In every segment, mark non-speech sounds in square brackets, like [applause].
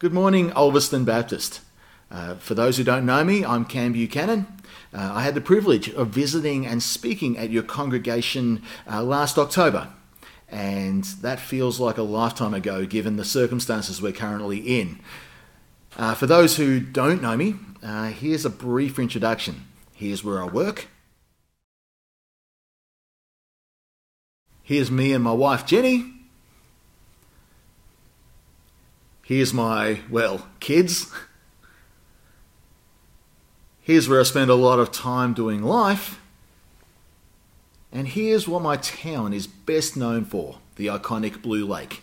Good morning, Ulverstone Baptist. Uh, for those who don't know me, I'm Cam Buchanan. Uh, I had the privilege of visiting and speaking at your congregation uh, last October, and that feels like a lifetime ago given the circumstances we're currently in. Uh, for those who don't know me, uh, here's a brief introduction. Here's where I work. Here's me and my wife Jenny. Here's my, well, kids. Here's where I spend a lot of time doing life. And here's what my town is best known for the iconic Blue Lake.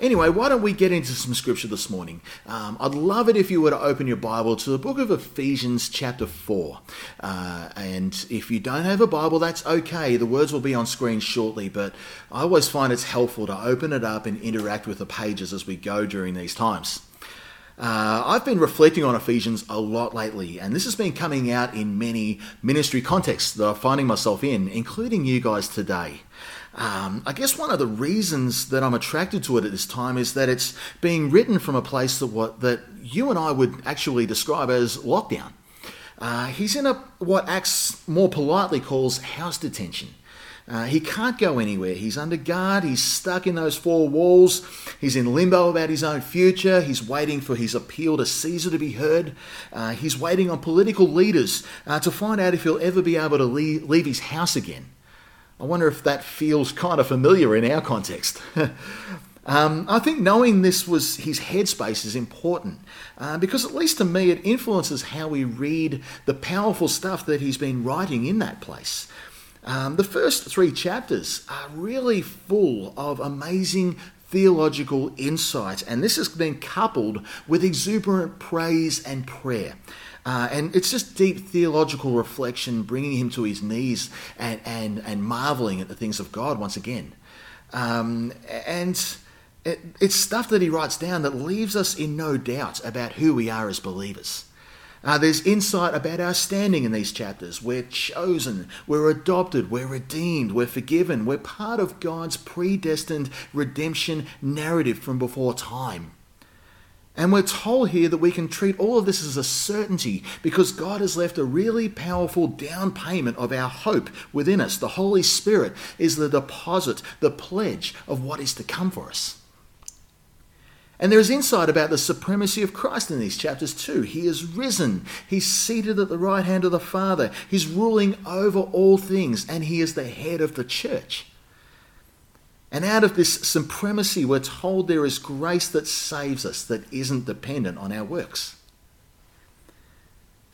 Anyway, why don't we get into some scripture this morning? Um, I'd love it if you were to open your Bible to the book of Ephesians, chapter 4. Uh, and if you don't have a Bible, that's okay. The words will be on screen shortly, but I always find it's helpful to open it up and interact with the pages as we go during these times. Uh, I've been reflecting on Ephesians a lot lately, and this has been coming out in many ministry contexts that I'm finding myself in, including you guys today. Um, I guess one of the reasons that I'm attracted to it at this time is that it's being written from a place that what that you and I would actually describe as lockdown. Uh, he's in a what Acts more politely calls house detention. Uh, he can't go anywhere. He's under guard. He's stuck in those four walls. He's in limbo about his own future. He's waiting for his appeal to Caesar to be heard. Uh, he's waiting on political leaders uh, to find out if he'll ever be able to leave, leave his house again. I wonder if that feels kind of familiar in our context. [laughs] um, I think knowing this was his headspace is important uh, because, at least to me, it influences how we read the powerful stuff that he's been writing in that place. Um, the first three chapters are really full of amazing theological insight, and this has been coupled with exuberant praise and prayer. Uh, and it's just deep theological reflection, bringing him to his knees and, and, and marveling at the things of God once again. Um, and it, it's stuff that he writes down that leaves us in no doubt about who we are as believers. Uh, there's insight about our standing in these chapters. We're chosen, we're adopted, we're redeemed, we're forgiven, we're part of God's predestined redemption narrative from before time. And we're told here that we can treat all of this as a certainty because God has left a really powerful down payment of our hope within us. The Holy Spirit is the deposit, the pledge of what is to come for us. And there is insight about the supremacy of Christ in these chapters too. He is risen. He's seated at the right hand of the Father. He's ruling over all things, and he is the head of the church. And out of this supremacy, we're told there is grace that saves us, that isn't dependent on our works.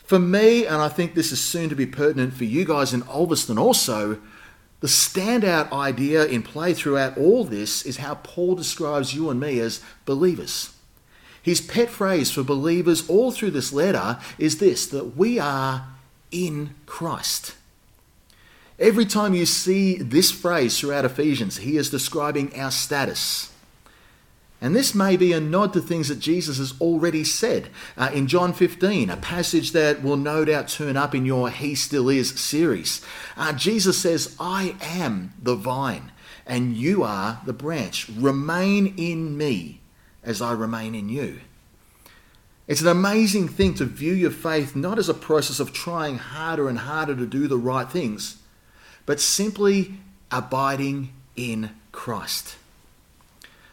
For me, and I think this is soon to be pertinent for you guys in Ulverstone also, the standout idea in play throughout all this is how Paul describes you and me as believers. His pet phrase for believers all through this letter is this that we are in Christ. Every time you see this phrase throughout Ephesians, he is describing our status. And this may be a nod to things that Jesus has already said uh, in John 15, a passage that will no doubt turn up in your He Still Is series. Uh, Jesus says, I am the vine, and you are the branch. Remain in me as I remain in you. It's an amazing thing to view your faith not as a process of trying harder and harder to do the right things but simply abiding in Christ.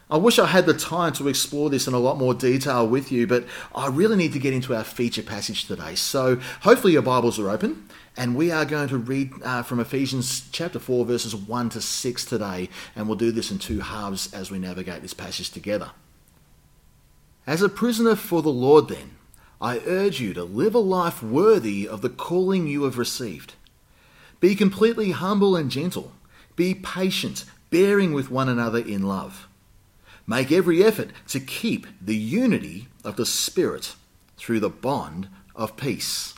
I wish I had the time to explore this in a lot more detail with you, but I really need to get into our feature passage today. So hopefully your Bibles are open, and we are going to read uh, from Ephesians chapter 4, verses 1 to 6 today, and we'll do this in two halves as we navigate this passage together. As a prisoner for the Lord, then, I urge you to live a life worthy of the calling you have received. Be completely humble and gentle. Be patient, bearing with one another in love. Make every effort to keep the unity of the Spirit through the bond of peace.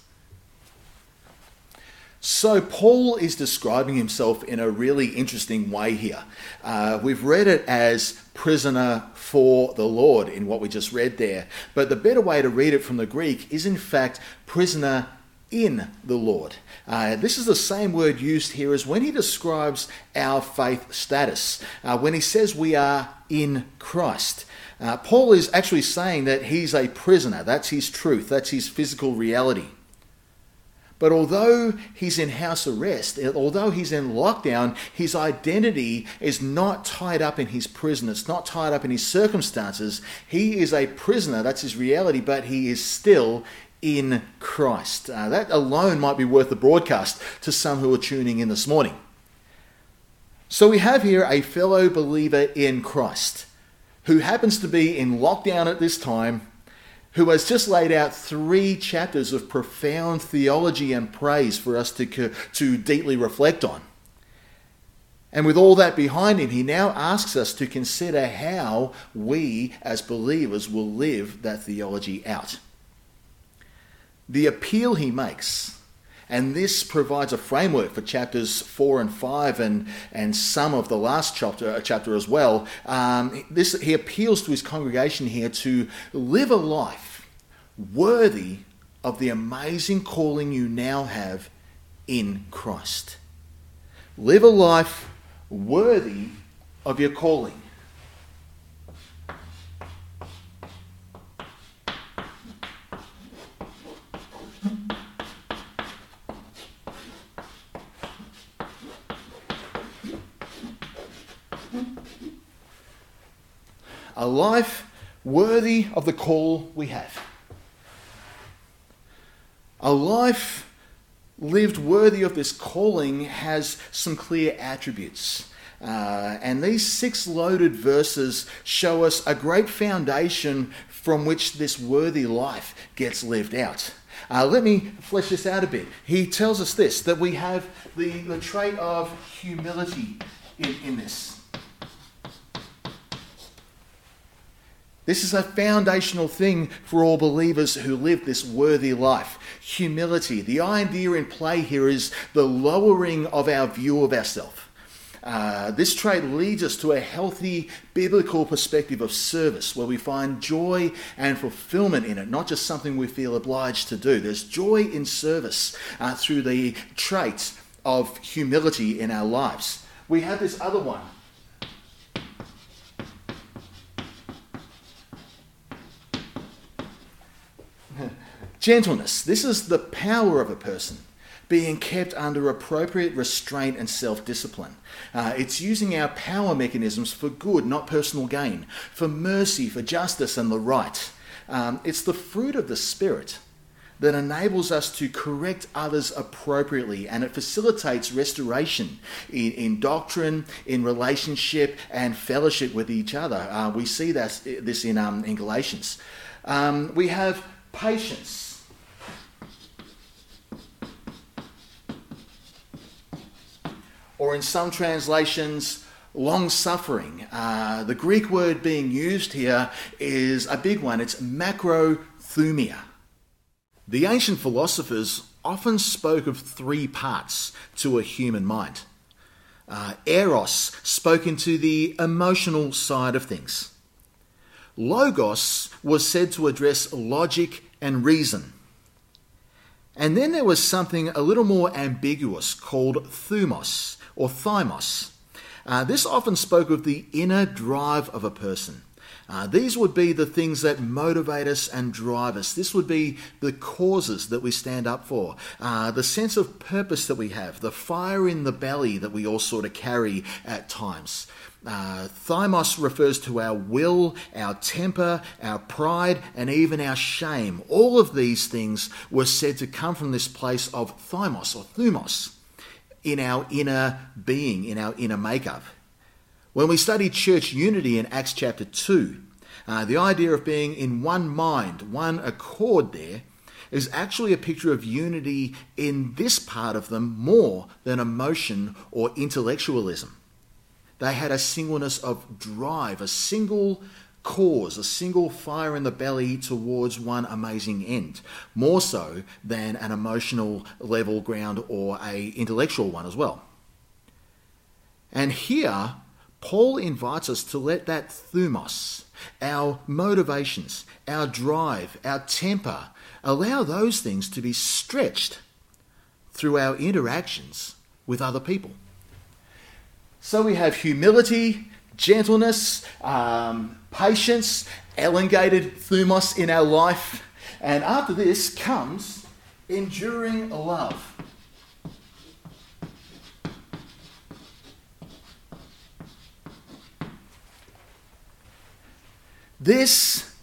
So, Paul is describing himself in a really interesting way here. Uh, we've read it as prisoner for the Lord in what we just read there, but the better way to read it from the Greek is, in fact, prisoner in the Lord. Uh, this is the same word used here as when he describes our faith status. Uh, when he says we are in Christ, Uh, Paul is actually saying that he's a prisoner. That's his truth, that's his physical reality. But although he's in house arrest, although he's in lockdown, his identity is not tied up in his prison. It's not tied up in his circumstances. He is a prisoner, that's his reality, but he is still in Christ. Uh, that alone might be worth the broadcast to some who are tuning in this morning. So we have here a fellow believer in Christ who happens to be in lockdown at this time who has just laid out three chapters of profound theology and praise for us to, to deeply reflect on. And with all that behind him, he now asks us to consider how we as believers will live that theology out. The appeal he makes and this provides a framework for chapters four and five and, and some of the last chapter, uh, chapter as well. Um, this, he appeals to his congregation here to live a life worthy of the amazing calling you now have in Christ. Live a life worthy of your calling. Life worthy of the call we have. A life lived worthy of this calling has some clear attributes. Uh, and these six loaded verses show us a great foundation from which this worthy life gets lived out. Uh, let me flesh this out a bit. He tells us this that we have the, the trait of humility in, in this. This is a foundational thing for all believers who live this worthy life. Humility. The idea in play here is the lowering of our view of ourselves. Uh, this trait leads us to a healthy biblical perspective of service where we find joy and fulfillment in it, not just something we feel obliged to do. There's joy in service uh, through the trait of humility in our lives. We have this other one Gentleness. This is the power of a person being kept under appropriate restraint and self discipline. Uh, it's using our power mechanisms for good, not personal gain, for mercy, for justice, and the right. Um, it's the fruit of the Spirit that enables us to correct others appropriately and it facilitates restoration in, in doctrine, in relationship, and fellowship with each other. Uh, we see that, this in, um, in Galatians. Um, we have patience. Or in some translations, long suffering. Uh, the Greek word being used here is a big one it's macrothumia. The ancient philosophers often spoke of three parts to a human mind. Uh, eros spoke into the emotional side of things. Logos was said to address logic and reason. And then there was something a little more ambiguous called thumos, or thymos. Uh, this often spoke of the inner drive of a person. Uh, these would be the things that motivate us and drive us. This would be the causes that we stand up for, uh, the sense of purpose that we have, the fire in the belly that we all sort of carry at times. Uh, thymos refers to our will, our temper, our pride, and even our shame. All of these things were said to come from this place of thymos or thumos in our inner being, in our inner makeup. When we study church unity in Acts chapter 2, uh, the idea of being in one mind, one accord there, is actually a picture of unity in this part of them more than emotion or intellectualism. They had a singleness of drive, a single cause, a single fire in the belly towards one amazing end, more so than an emotional level ground or a intellectual one as well. And here, Paul invites us to let that thumos, our motivations, our drive, our temper, allow those things to be stretched through our interactions with other people. So we have humility, gentleness, um, patience, elongated thumos in our life. And after this comes enduring love. This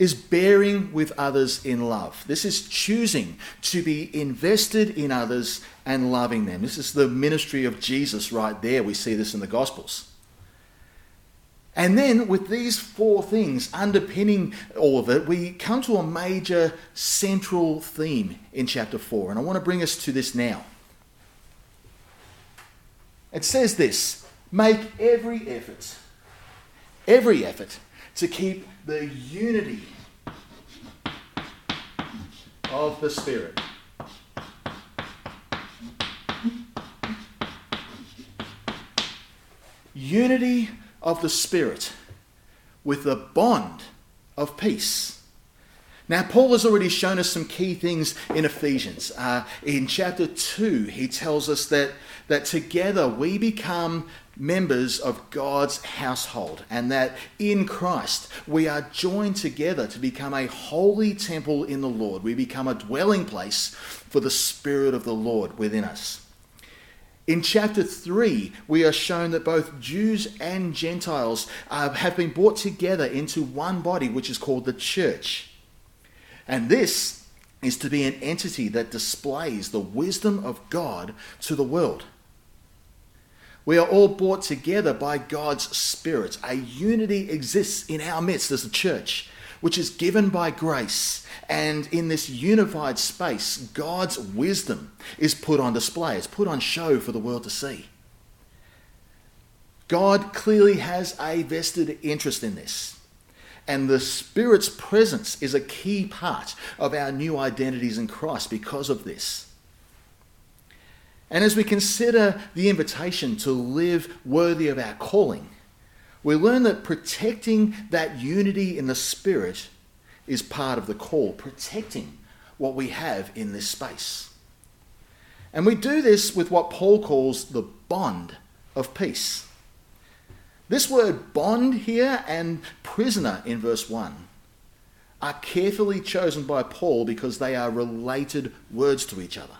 is bearing with others in love. This is choosing to be invested in others and loving them. This is the ministry of Jesus right there. We see this in the Gospels. And then, with these four things underpinning all of it, we come to a major central theme in chapter 4. And I want to bring us to this now. It says this make every effort, every effort to keep the unity of the Spirit. Unity of the Spirit with the bond of peace. Now, Paul has already shown us some key things in Ephesians. Uh, in chapter 2, he tells us that, that together we become members of God's household, and that in Christ we are joined together to become a holy temple in the Lord. We become a dwelling place for the Spirit of the Lord within us. In chapter 3, we are shown that both Jews and Gentiles uh, have been brought together into one body, which is called the church. And this is to be an entity that displays the wisdom of God to the world. We are all brought together by God's Spirit. A unity exists in our midst as a church, which is given by grace. And in this unified space, God's wisdom is put on display, it's put on show for the world to see. God clearly has a vested interest in this. And the Spirit's presence is a key part of our new identities in Christ because of this. And as we consider the invitation to live worthy of our calling, we learn that protecting that unity in the Spirit is part of the call, protecting what we have in this space. And we do this with what Paul calls the bond of peace. This word bond here and prisoner in verse 1 are carefully chosen by Paul because they are related words to each other.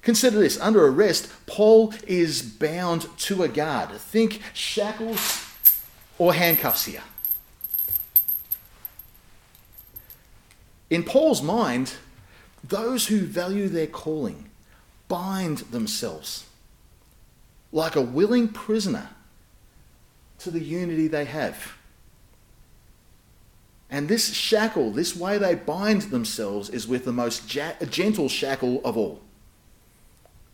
Consider this under arrest, Paul is bound to a guard. Think shackles or handcuffs here. In Paul's mind, those who value their calling bind themselves like a willing prisoner to the unity they have. And this shackle, this way they bind themselves, is with the most ja- gentle shackle of all.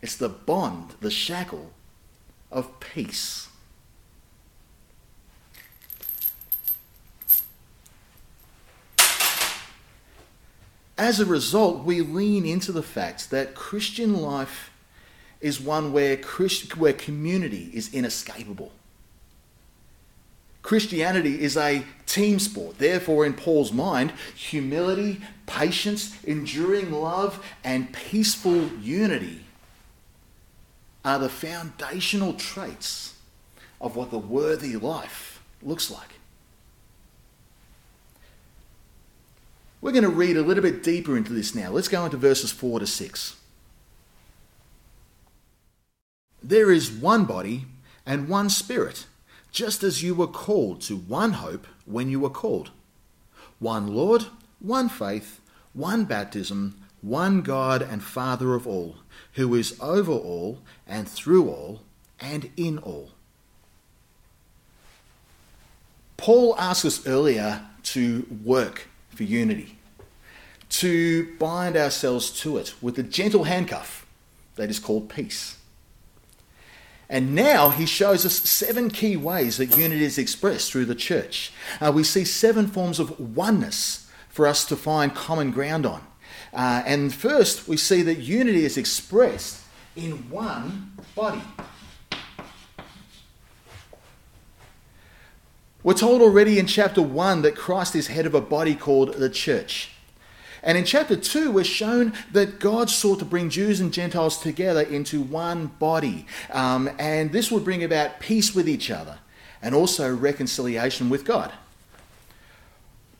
It's the bond, the shackle of peace. As a result, we lean into the fact that Christian life is one where, Christ, where community is inescapable. Christianity is a team sport. Therefore, in Paul's mind, humility, patience, enduring love, and peaceful unity are the foundational traits of what the worthy life looks like. We're going to read a little bit deeper into this now. Let's go into verses 4 to 6. There is one body and one spirit just as you were called to one hope when you were called. One Lord, one faith, one baptism, one God and Father of all, who is over all and through all and in all. Paul asked us earlier to work for unity, to bind ourselves to it with a gentle handcuff that is called peace. And now he shows us seven key ways that unity is expressed through the church. Uh, we see seven forms of oneness for us to find common ground on. Uh, and first, we see that unity is expressed in one body. We're told already in chapter 1 that Christ is head of a body called the church. And in chapter 2, we're shown that God sought to bring Jews and Gentiles together into one body. Um, and this would bring about peace with each other. and also reconciliation with God.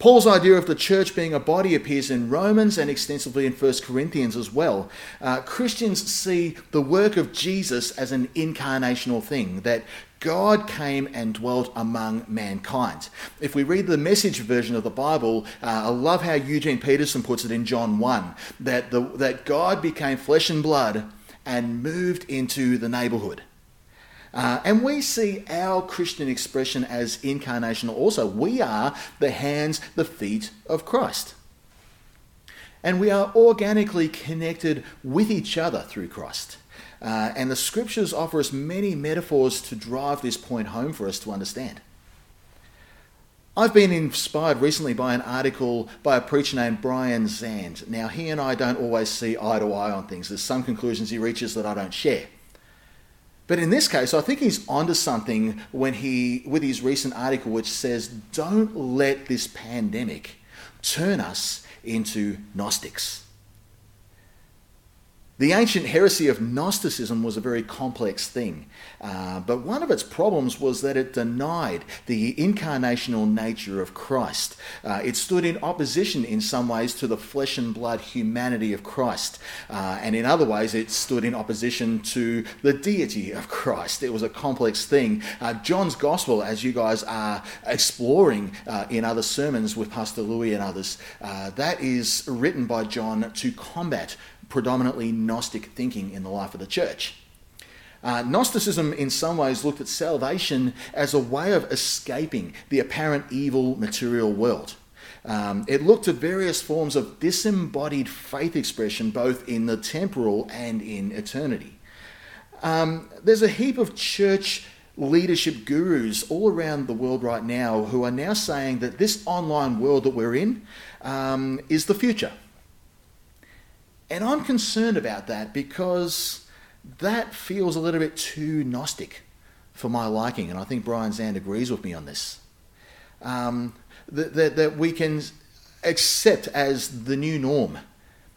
Paul's idea of the church being a body appears in Romans and extensively in 1 Corinthians as well. Uh, Christians see the work of Jesus as an incarnational thing, that God came and dwelt among mankind. If we read the message version of the Bible, uh, I love how Eugene Peterson puts it in John 1 that, the, that God became flesh and blood and moved into the neighborhood. Uh, and we see our Christian expression as incarnational also. We are the hands, the feet of Christ. And we are organically connected with each other through Christ. Uh, and the scriptures offer us many metaphors to drive this point home for us to understand. I've been inspired recently by an article by a preacher named Brian Zahnd. Now, he and I don't always see eye to eye on things. There's some conclusions he reaches that I don't share. But in this case, I think he's onto something when he, with his recent article, which says, "Don't let this pandemic turn us into Gnostics." The ancient heresy of Gnosticism was a very complex thing, uh, but one of its problems was that it denied the incarnational nature of Christ. Uh, it stood in opposition in some ways to the flesh and blood humanity of Christ, uh, and in other ways, it stood in opposition to the deity of Christ. It was a complex thing. Uh, John's Gospel, as you guys are exploring uh, in other sermons with Pastor Louis and others, uh, that is written by John to combat predominantly Gnostic thinking in the life of the church. Uh, Gnosticism, in some ways, looked at salvation as a way of escaping the apparent evil material world. Um, it looked at various forms of disembodied faith expression, both in the temporal and in eternity. Um, there's a heap of church leadership gurus all around the world right now who are now saying that this online world that we're in um, is the future. And I'm concerned about that because that feels a little bit too Gnostic for my liking. And I think Brian Zahnd agrees with me on this. Um, that, that, that we can accept as the new norm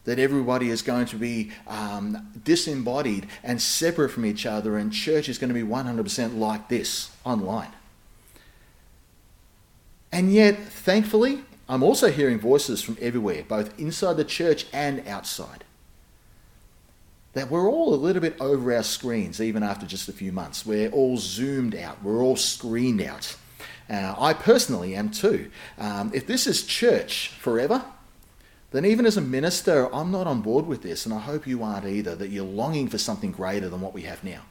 that everybody is going to be um, disembodied and separate from each other, and church is going to be 100% like this online. And yet, thankfully, I'm also hearing voices from everywhere, both inside the church and outside that we're all a little bit over our screens even after just a few months. We're all zoomed out, we're all screened out. Uh, I personally am too. Um, if this is church forever, then even as a minister, I'm not on board with this, and I hope you aren't either, that you're longing for something greater than what we have now.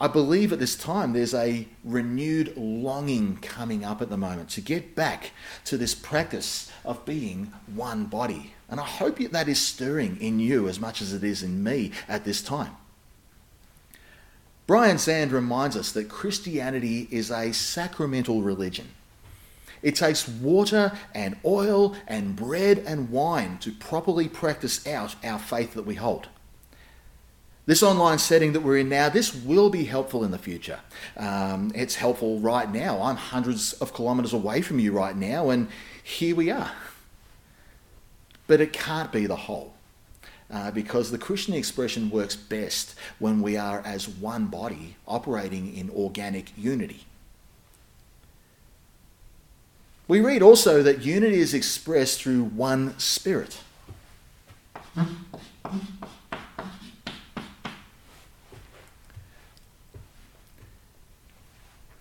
I believe at this time there's a renewed longing coming up at the moment to get back to this practice of being one body. And I hope that is stirring in you as much as it is in me at this time. Brian Zahnd reminds us that Christianity is a sacramental religion. It takes water and oil and bread and wine to properly practice out our faith that we hold. This online setting that we're in now, this will be helpful in the future. Um, it's helpful right now. I'm hundreds of kilometres away from you right now, and here we are. But it can't be the whole. Uh, because the Christian expression works best when we are as one body operating in organic unity. We read also that unity is expressed through one spirit.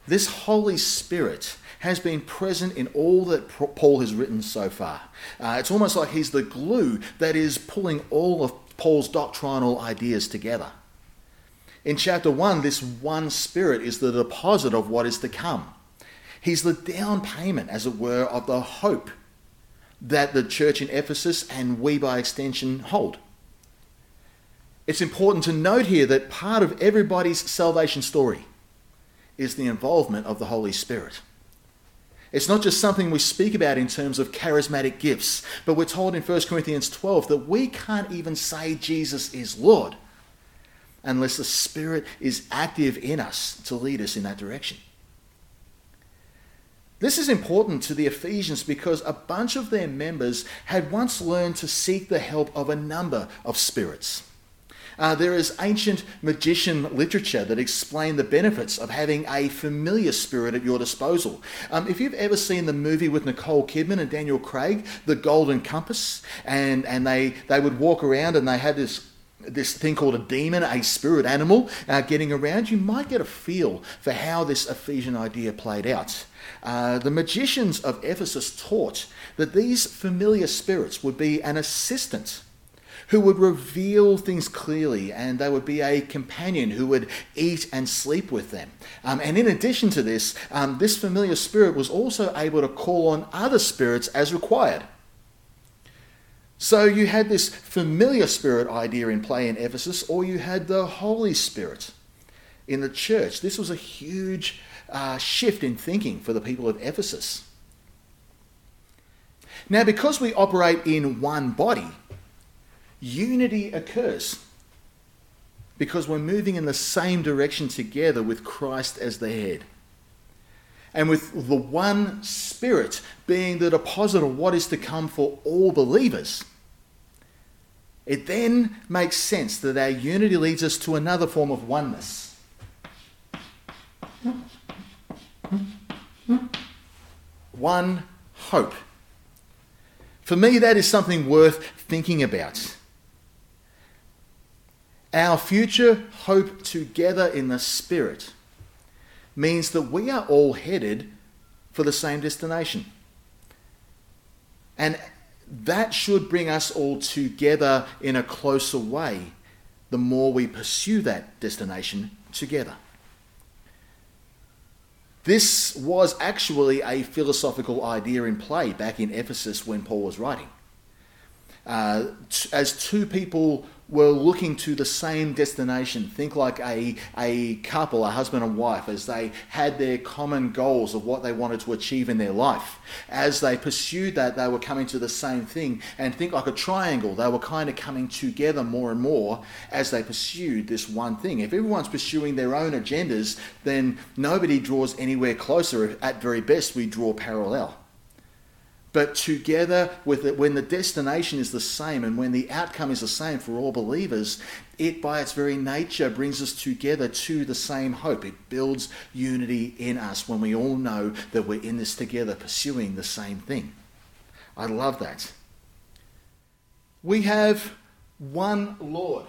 This Holy Spirit has been present in all that Paul has written so far. Uh, it's almost like he's the glue that is pulling all of Paul's doctrinal ideas together. In chapter 1, this one Spirit is the deposit of what is to come. He's the down payment, as it were, of the hope that the church in Ephesus and we by extension hold. It's important to note here that part of everybody's salvation story is the involvement of the Holy Spirit. It's not just something we speak about in terms of charismatic gifts, but we're told in 1 Corinthians 12 that we can't even say Jesus is Lord unless the Spirit is active in us to lead us in that direction. This is important to the Ephesians because a bunch of their members had once learned to seek the help of a number of spirits. Uh, there is ancient magician literature that explain the benefits of having a familiar spirit at your disposal. Um, if you've ever seen the movie with Nicole Kidman and Daniel Craig, The Golden Compass, and, and they, they would walk around and they had this this thing called a daemon, a spirit animal, uh, getting around, you might get a feel for how this Ephesian idea played out. Uh, the magicians of Ephesus taught that these familiar spirits would be an assistant who would reveal things clearly, and they would be a companion who would eat and sleep with them. Um, and in addition to this, um, this familiar spirit was also able to call on other spirits as required. So you had this familiar spirit idea in play in Ephesus, or you had the Holy Spirit in the church. This was a huge uh, shift in thinking for the people of Ephesus. Now, because we operate in one body, unity occurs because we're moving in the same direction together with Christ as the head. And with the one Spirit being the deposit of what is to come for all believers, it then makes sense that our unity leads us to another form of oneness. One hope. For me, that is something worth thinking about. Our future hope together in the Spirit means that we are all headed for the same destination. And that should bring us all together in a closer way the more we pursue that destination together. This was actually a philosophical idea in play back in Ephesus when Paul was writing. Uh, as two people were looking to the same destination. Think like a, a couple, a husband and wife, as they had their common goals of what they wanted to achieve in their life. As they pursued that, they were coming to the same thing. And think like a triangle, they were kind of coming together more and more as they pursued this one thing. If everyone's pursuing their own agendas, then nobody draws anywhere closer. At very best, we draw parallel but together with it, when the destination is the same and when the outcome is the same for all believers, it by its very nature brings us together to the same hope. It builds unity in us when we all know that we're in this together, pursuing the same thing. I love that. We have one Lord.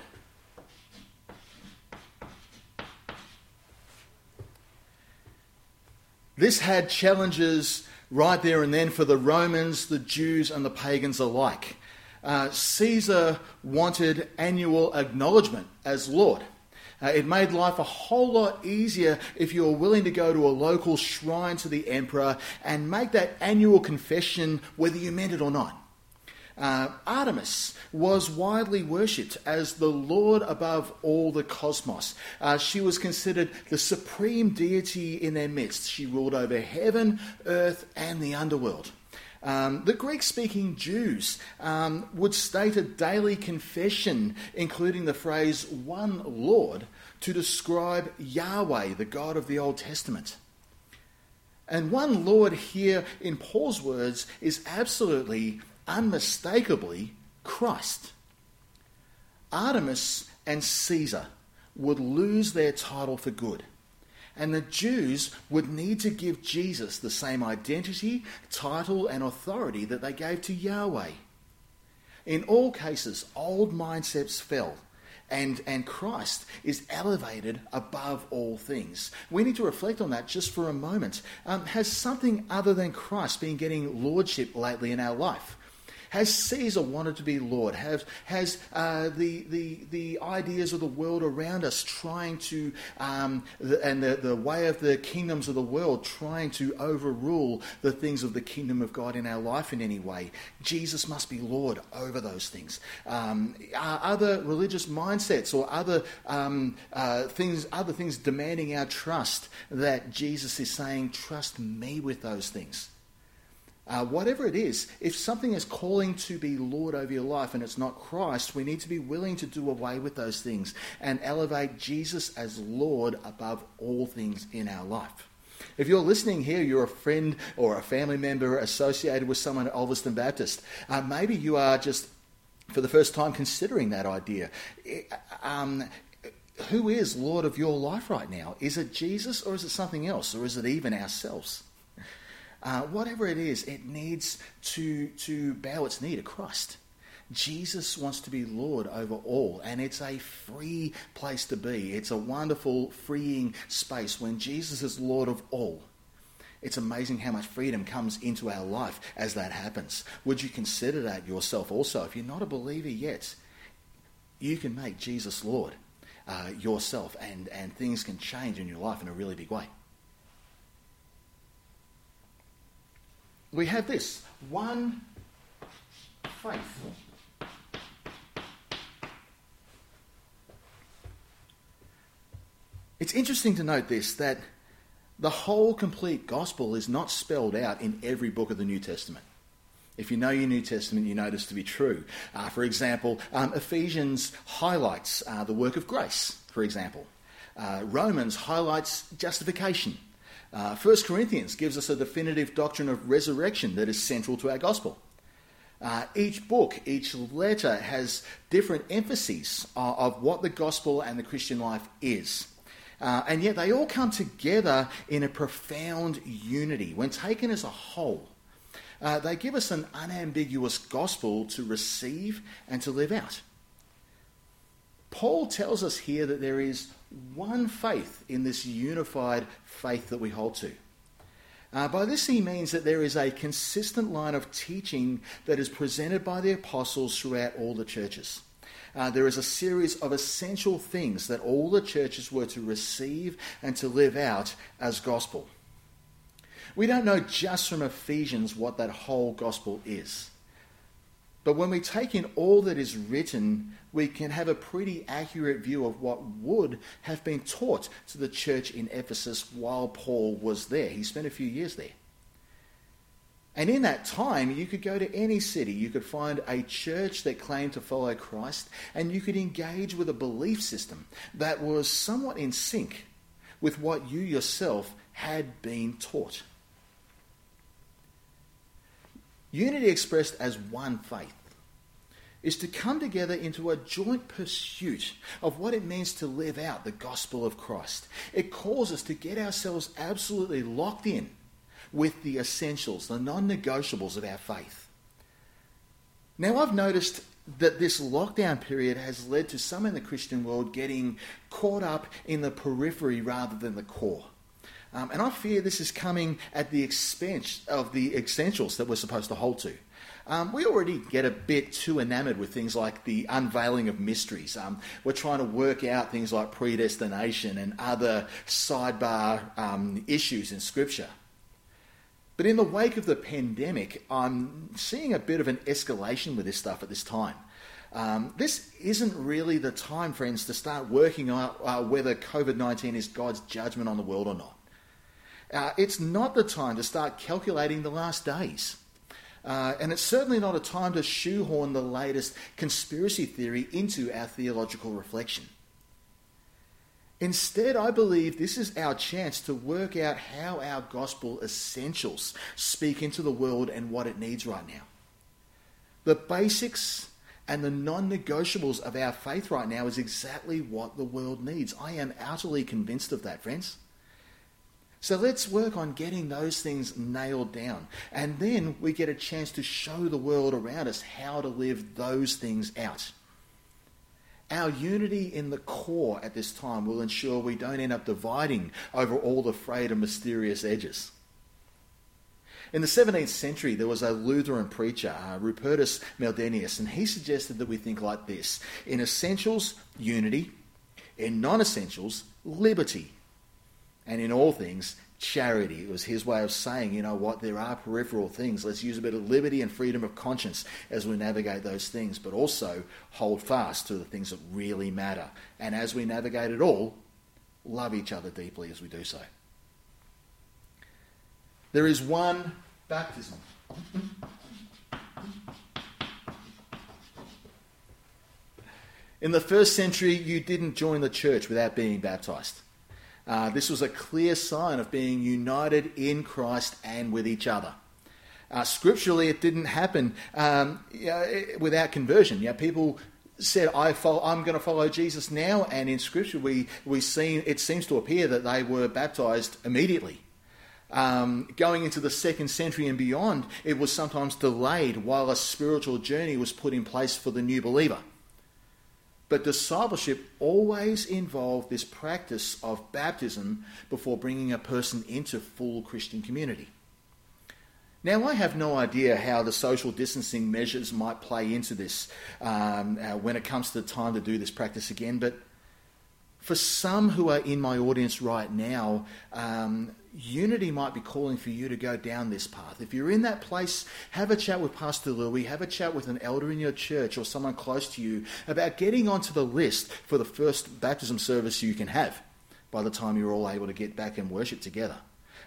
This had challenges right there and then for the Romans, the Jews, and the pagans alike. Uh, Caesar wanted annual acknowledgement as Lord. Uh, it made life a whole lot easier if you were willing to go to a local shrine to the emperor and make that annual confession whether you meant it or not. Uh, Artemis was widely worshipped as the Lord above all the cosmos. Uh, she was considered the supreme deity in their midst. She ruled over heaven, earth, and the underworld. Um, the Greek speaking Jews um, would state a daily confession, including the phrase one Lord, to describe Yahweh, the God of the Old Testament. And one Lord here in Paul's words is absolutely unmistakably Christ. Artemis and Caesar would lose their title for good. And the Jews would need to give Jesus the same identity, title, and authority that they gave to Yahweh. In all cases, old mindsets fell, and, and Christ is elevated above all things. We need to reflect on that just for a moment. Um, has something other than Christ been getting lordship lately in our life? Has Caesar wanted to be Lord? Has, has uh, the, the, the ideas of the world around us trying to, um, the, and the, the way of the kingdoms of the world trying to overrule the things of the kingdom of God in our life in any way? Jesus must be Lord over those things. Um, are other religious mindsets or other um, uh, things, other things demanding our trust that Jesus is saying, trust me with those things? Uh, whatever it is, if something is calling to be Lord over your life and it's not Christ, we need to be willing to do away with those things and elevate Jesus as Lord above all things in our life. If you're listening here, you're a friend or a family member associated with someone at Ulverstone Baptist. Uh, maybe you are just for the first time considering that idea. Um, who is Lord of your life right now? Is it Jesus or is it something else or is it even ourselves? Uh, whatever it is, it needs to, to bow its knee to Christ. Jesus wants to be Lord over all, and it's a free place to be. It's a wonderful, freeing space when Jesus is Lord of all. It's amazing how much freedom comes into our life as that happens. Would you consider that yourself also? If you're not a believer yet, you can make Jesus Lord uh, yourself, and, and things can change in your life in a really big way. We have this one faith. It's interesting to note this that the whole complete gospel is not spelled out in every book of the New Testament. If you know your New Testament, you know this to be true. Uh, for example, um, Ephesians highlights uh, the work of grace, for example. Uh, Romans highlights justification. Uh, 1 Corinthians gives us a definitive doctrine of resurrection that is central to our gospel. Uh, each book, each letter has different emphases uh, of what the gospel and the Christian life is. Uh, and yet they all come together in a profound unity. When taken as a whole, uh, they give us an unambiguous gospel to receive and to live out. Paul tells us here that there is one faith in this unified faith that we hold to. Uh, by this, he means that there is a consistent line of teaching that is presented by the apostles throughout all the churches uh, there is a series of essential things that all the churches were to receive and to live out as gospel. We don't know just from Ephesians what that whole gospel is. But when we take in all that is written, we can have a pretty accurate view of what would have been taught to the church in Ephesus while Paul was there. He spent a few years there. And in that time, you could go to any city, you could find a church that claimed to follow Christ, and you could engage with a belief system that was somewhat in sync with what you yourself had been taught. Unity expressed as one faith is to come together into a joint pursuit of what it means to live out the gospel of Christ. It calls us to get ourselves absolutely locked in with the essentials, the non negotiables of our faith. Now, I've noticed that this lockdown period has led to some in the Christian world getting caught up in the periphery rather than the core. Um, and I fear this is coming at the expense of the essentials that we're supposed to hold to. Um, we already get a bit too enamored with things like the unveiling of mysteries. Um, we're trying to work out things like predestination and other sidebar um, issues in Scripture. But in the wake of the pandemic, I'm seeing a bit of an escalation with this stuff at this time. Um, this isn't really the time, friends, to start working out uh, whether COVID 19 is God's judgment on the world or not. Uh, it's not the time to start calculating the last days. Uh, and it's certainly not a time to shoehorn the latest conspiracy theory into our theological reflection. Instead, I believe this is our chance to work out how our gospel essentials speak into the world and what it needs right now. The basics and the non negotiables of our faith right now is exactly what the world needs. I am utterly convinced of that, friends. So let's work on getting those things nailed down. And then we get a chance to show the world around us how to live those things out. Our unity in the core at this time will ensure we don't end up dividing over all the frayed and mysterious edges. In the 17th century, there was a Lutheran preacher, uh, Rupertus Meldenius, and he suggested that we think like this In essentials, unity. In non essentials, liberty. And in all things, charity. It was his way of saying, you know what, there are peripheral things. Let's use a bit of liberty and freedom of conscience as we navigate those things, but also hold fast to the things that really matter. And as we navigate it all, love each other deeply as we do so. There is one baptism. In the first century, you didn't join the church without being baptized. Uh, this was a clear sign of being united in Christ and with each other. Uh, scripturally, it didn't happen um, you know, without conversion. You know, people said, I follow, I'm going to follow Jesus now, and in Scripture, we, we see, it seems to appear that they were baptized immediately. Um, going into the second century and beyond, it was sometimes delayed while a spiritual journey was put in place for the new believer. But discipleship always involved this practice of baptism before bringing a person into full Christian community. Now, I have no idea how the social distancing measures might play into this um, uh, when it comes to the time to do this practice again, but for some who are in my audience right now, um, unity might be calling for you to go down this path. If you're in that place, have a chat with Pastor Louis, have a chat with an elder in your church or someone close to you about getting onto the list for the first baptism service you can have by the time you're all able to get back and worship together.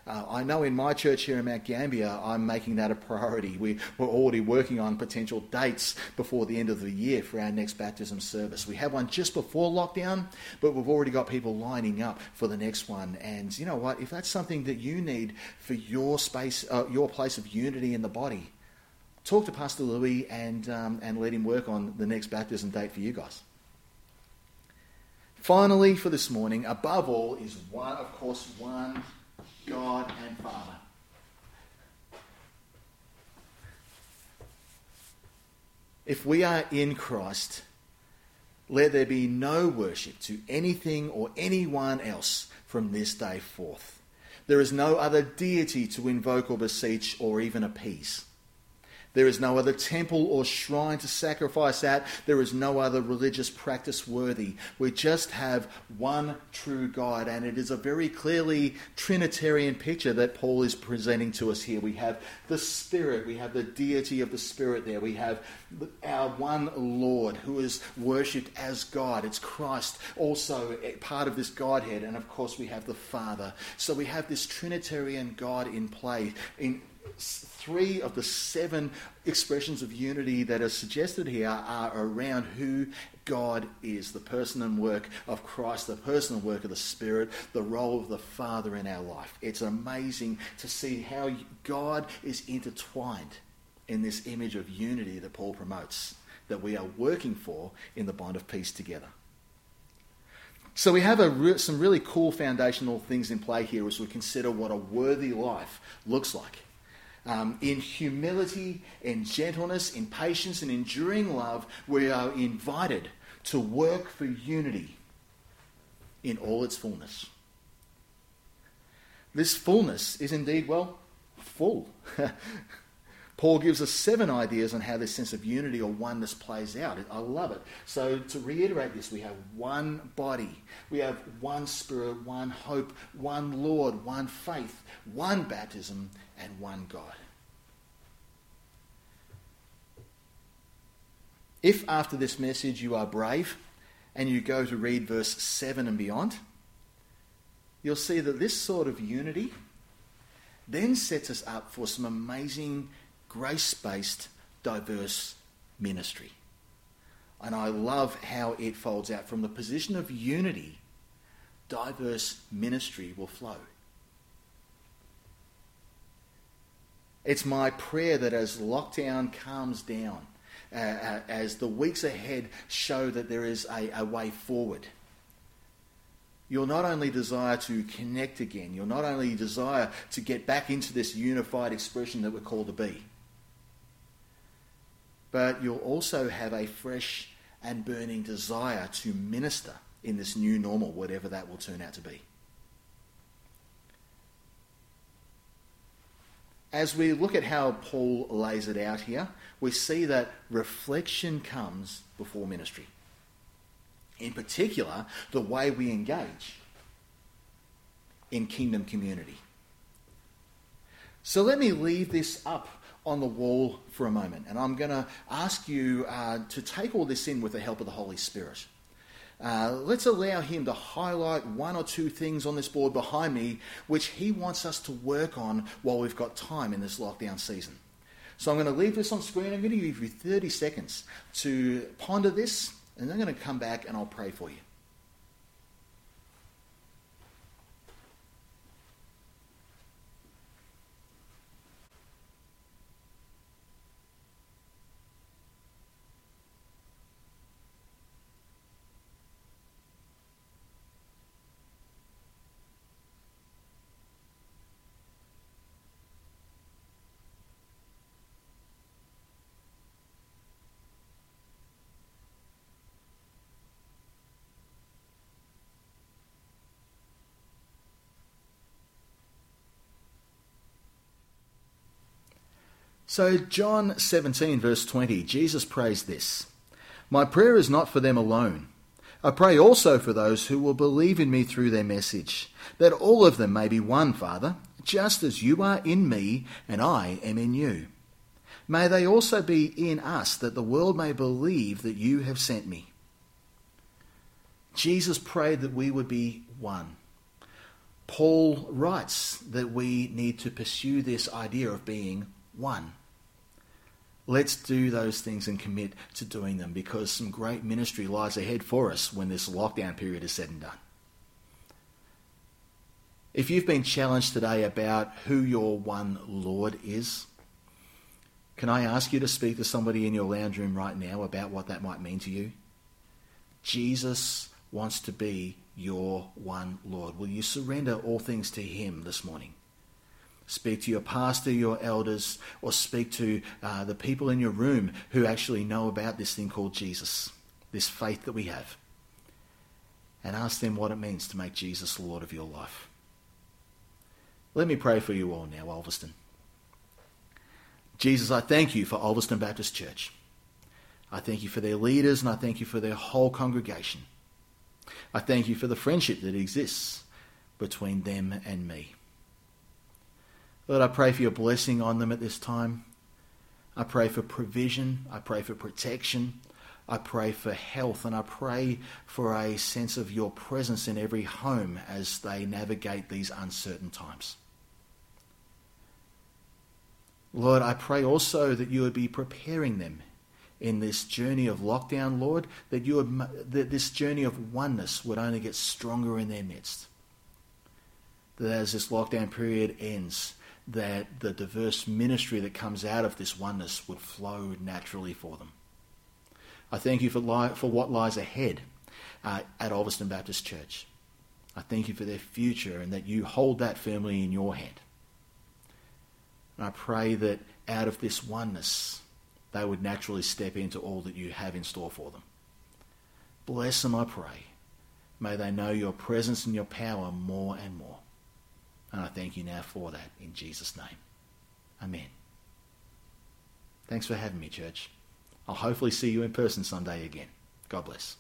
Uh, I know in my church here in Mount Gambier, I'm making that a priority. We, we're already working on potential dates before the end of the year for our next baptism service. We have one just before lockdown, but we've already got people lining up for the next one. And you know what? If that's something that you need for your space, uh, your place of unity in the body, talk to Pastor Louis and, um, and let him work on the next baptism date for you guys. Finally, for this morning, above all, is one, of course, one God and Father. If we are in Christ, let there be no worship to anything or anyone else from this day forth. There is no other deity to invoke or beseech or even appease. There is no other temple or shrine to sacrifice at. There is no other religious practice worthy. We just have one true God, and it is a very clearly Trinitarian picture that Paul is presenting to us here. We have the Spirit, we have the deity of the Spirit there, we have our one Lord who is worshipped as God. It's Christ, also part of this Godhead, and of course we have the Father. So we have this Trinitarian God in play. In three of the seven expressions of unity that are suggested here are around who God is the person and work of Christ, the person and work of the Spirit, the role of the Father in our life. It's amazing to see how God is intertwined in this image of unity that Paul promotes, that we are working for in the bond of peace together. So we have re- some really cool foundational things in play here as we consider what a worthy life looks like um, in humility, in gentleness, in patience, and enduring love, we are invited to work for unity in all its fullness. This fullness is indeed, well, full. [laughs] Paul gives us seven ideas on how this sense of unity or oneness plays out. I love it. So, to reiterate this, we have one body, we have one spirit, one hope, one Lord, one faith, one baptism, and one God. If after this message you are brave and you go to read verse 7 and beyond, you'll see that this sort of unity then sets us up for some amazing grace based, diverse ministry. And I love how it folds out from the position of unity, diverse ministry will flow. It's my prayer that as lockdown calms down, uh, uh, as the weeks ahead show that there is a, a way forward, you'll not only desire to connect again, you'll not only desire to get back into this unified expression that we're called to be, but you'll also have a fresh and burning desire to minister in this new normal, whatever that will turn out to be. as we look at how Paul lays it out here, we see that reflection comes before ministry. In particular, the way we engage in kingdom community. So let me leave this up on the wall for a moment, and I'm going to ask you uh, to take all this in with the help of the Holy Spirit. Uh, let's allow him to highlight one or two things on this board behind me which he wants us to work on while we've got time in this lockdown season. So I'm going to leave this on screen. I'm going to give you 30 seconds to ponder this, and I'm going to come back and I'll pray for you. So, John 17, verse 20, Jesus prays this My prayer is not for them alone. I pray also for those who will believe in me through their message, that all of them may be one, Father, just as you are in me and I am in you. May they also be in us, that the world may believe that you have sent me. Jesus prayed that we would be one. Paul writes that we need to pursue this idea of being one. Let's do those things and commit to doing them because some great ministry lies ahead for us when this lockdown period is said and done. If you've been challenged today about who your one Lord is, can I ask you to speak to somebody in your lounge room right now about what that might mean to you? Jesus wants to be your one Lord. Will you surrender all things to Him this morning? Speak to your pastor, your elders, or speak to uh, the people in your room who actually know about this thing called Jesus, this faith that we have. And ask them what it means to make Jesus Lord of your life. Let me pray for you all now, Ulverstone. Jesus, I thank you for Ulverstone Baptist Church. I thank you for their leaders and I thank you for their whole congregation. I thank you for the friendship that exists between them and me. Lord, I pray for your blessing on them at this time. I pray for provision. I pray for protection. I pray for health and I pray for a sense of your presence in every home as they navigate these uncertain times. Lord, I pray also that you would be preparing them in this journey of lockdown, Lord, that you would, that this journey of oneness would only get stronger in their midst. That as this lockdown period ends, that the diverse ministry that comes out of this oneness would flow naturally for them. I thank you for, li- for what lies ahead uh, at Ulverstone Baptist Church. I thank you for their future and that you hold that firmly in your hand. And I pray that out of this oneness, they would naturally step into all that you have in store for them. Bless them, I pray. May they know your presence and your power more and more. And I thank you now for that in Jesus' name. Amen. Thanks for having me, church. I'll hopefully see you in person someday again. God bless.